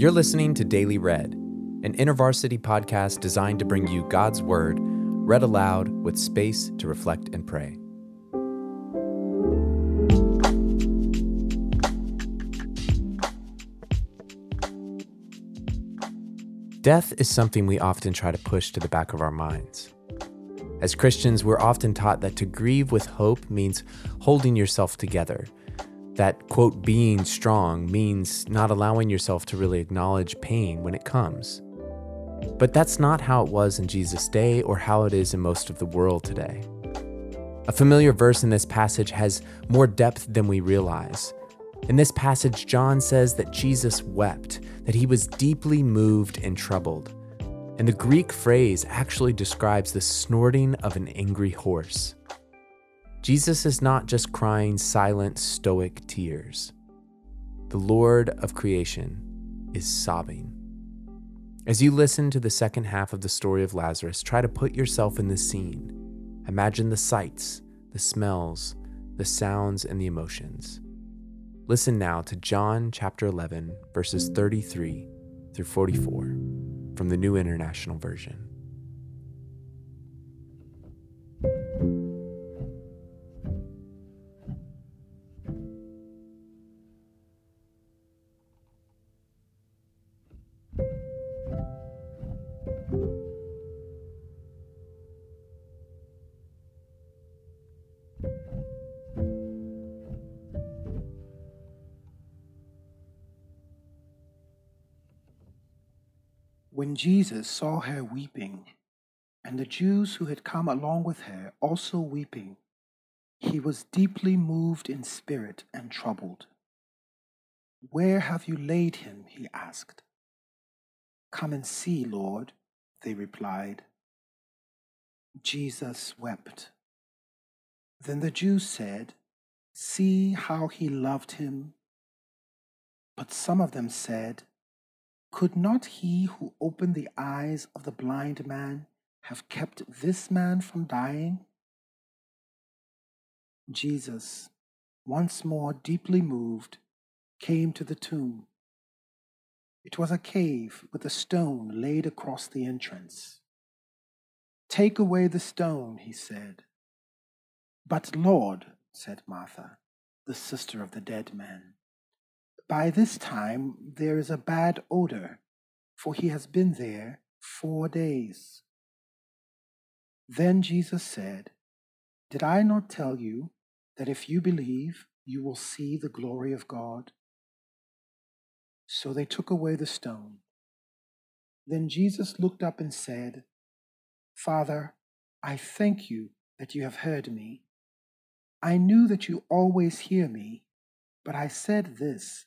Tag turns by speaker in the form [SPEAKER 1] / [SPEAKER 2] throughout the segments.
[SPEAKER 1] You're listening to Daily Read, an InterVarsity podcast designed to bring you God's Word read aloud with space to reflect and pray. Death is something we often try to push to the back of our minds. As Christians, we're often taught that to grieve with hope means holding yourself together that, quote, being strong means not allowing yourself to really acknowledge pain when it comes. But that's not how it was in Jesus' day or how it is in most of the world today. A familiar verse in this passage has more depth than we realize. In this passage, John says that Jesus wept, that he was deeply moved and troubled. And the Greek phrase actually describes the snorting of an angry horse. Jesus is not just crying silent, stoic tears. The Lord of creation is sobbing. As you listen to the second half of the story of Lazarus, try to put yourself in the scene. Imagine the sights, the smells, the sounds, and the emotions. Listen now to John chapter 11, verses 33 through 44 from the New International Version.
[SPEAKER 2] When Jesus saw her weeping, and the Jews who had come along with her also weeping, he was deeply moved in spirit and troubled. Where have you laid him? he asked. Come and see, Lord, they replied. Jesus wept. Then the Jews said, See how he loved him. But some of them said, could not he who opened the eyes of the blind man have kept this man from dying? Jesus, once more deeply moved, came to the tomb. It was a cave with a stone laid across the entrance. Take away the stone, he said. But Lord, said Martha, the sister of the dead man, by this time there is a bad odor, for he has been there four days. Then Jesus said, Did I not tell you that if you believe, you will see the glory of God? So they took away the stone. Then Jesus looked up and said, Father, I thank you that you have heard me. I knew that you always hear me, but I said this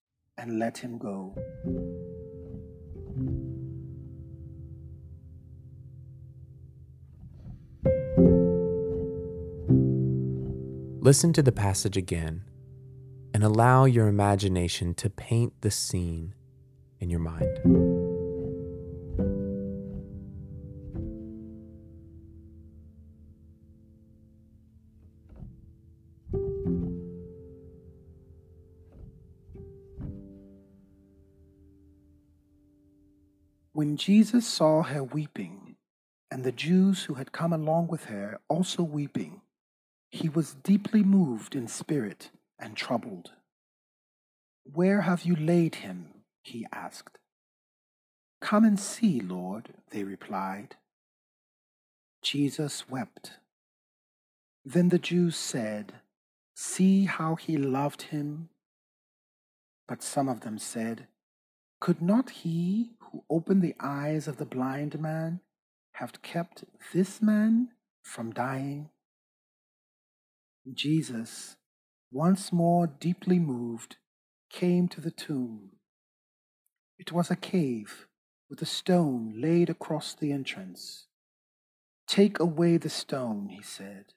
[SPEAKER 2] and let him go.
[SPEAKER 1] Listen to the passage again and allow your imagination to paint the scene in your mind.
[SPEAKER 2] When Jesus saw her weeping, and the Jews who had come along with her also weeping, he was deeply moved in spirit and troubled. Where have you laid him? he asked. Come and see, Lord, they replied. Jesus wept. Then the Jews said, See how he loved him. But some of them said, Could not he who opened the eyes of the blind man have kept this man from dying? Jesus, once more deeply moved, came to the tomb. It was a cave with a stone laid across the entrance. Take away the stone, he said.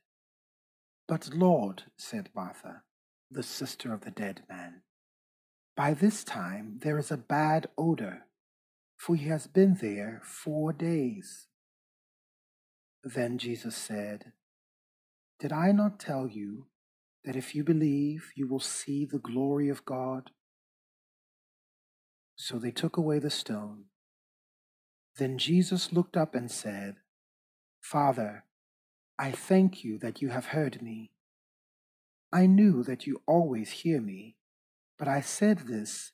[SPEAKER 2] But Lord, said Martha, the sister of the dead man, by this time there is a bad odor, for he has been there four days. Then Jesus said, Did I not tell you that if you believe, you will see the glory of God? So they took away the stone. Then Jesus looked up and said, Father, I thank you that you have heard me. I knew that you always hear me, but I said this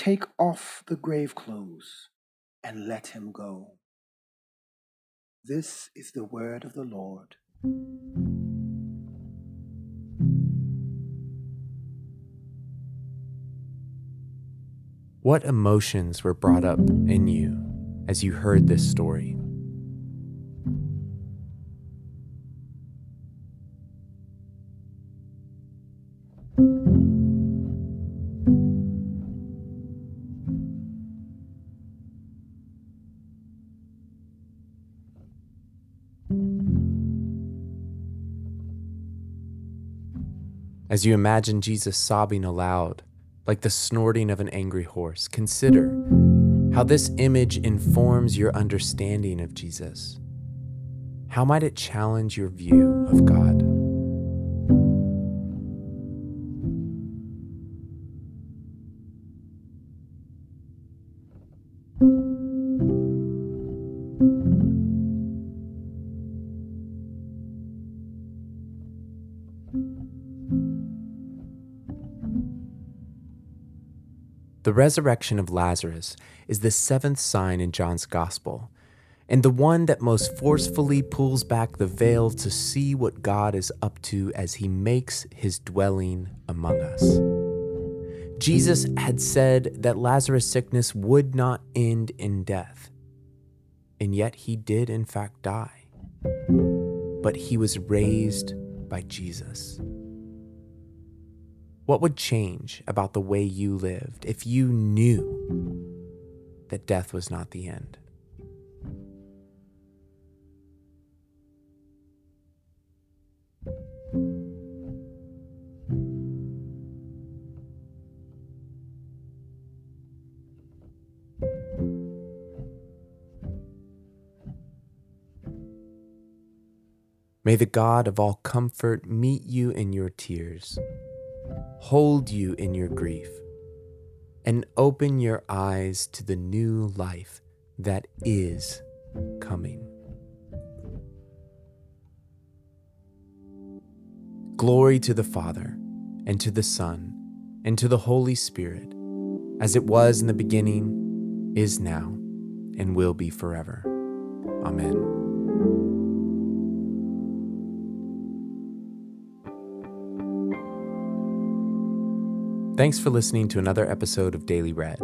[SPEAKER 2] Take off the grave clothes and let him go. This is the word of the Lord.
[SPEAKER 1] What emotions were brought up in you as you heard this story? As you imagine Jesus sobbing aloud, like the snorting of an angry horse, consider how this image informs your understanding of Jesus. How might it challenge your view of God? The resurrection of Lazarus is the seventh sign in John's Gospel, and the one that most forcefully pulls back the veil to see what God is up to as he makes his dwelling among us. Jesus had said that Lazarus' sickness would not end in death, and yet he did, in fact, die. But he was raised by Jesus. What would change about the way you lived if you knew that death was not the end? May the God of all comfort meet you in your tears hold you in your grief, and open your eyes to the new life that is coming. Glory to the Father, and to the Son, and to the Holy Spirit, as it was in the beginning, is now, and will be forever. Amen. Thanks for listening to another episode of Daily Read.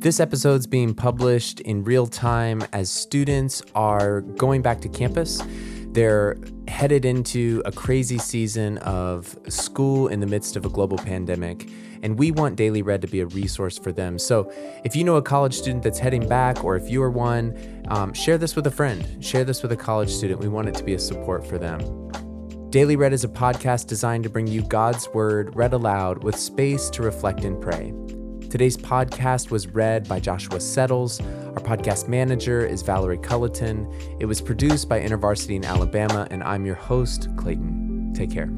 [SPEAKER 1] This episode's being published in real time as students are going back to campus. They're headed into a crazy season of school in the midst of a global pandemic, and we want Daily Read to be a resource for them. So if you know a college student that's heading back, or if you are one, um, share this with a friend, share this with a college student. We want it to be a support for them. Daily Read is a podcast designed to bring you God's Word read aloud with space to reflect and pray. Today's podcast was read by Joshua Settles. Our podcast manager is Valerie Culleton. It was produced by InterVarsity in Alabama, and I'm your host, Clayton. Take care.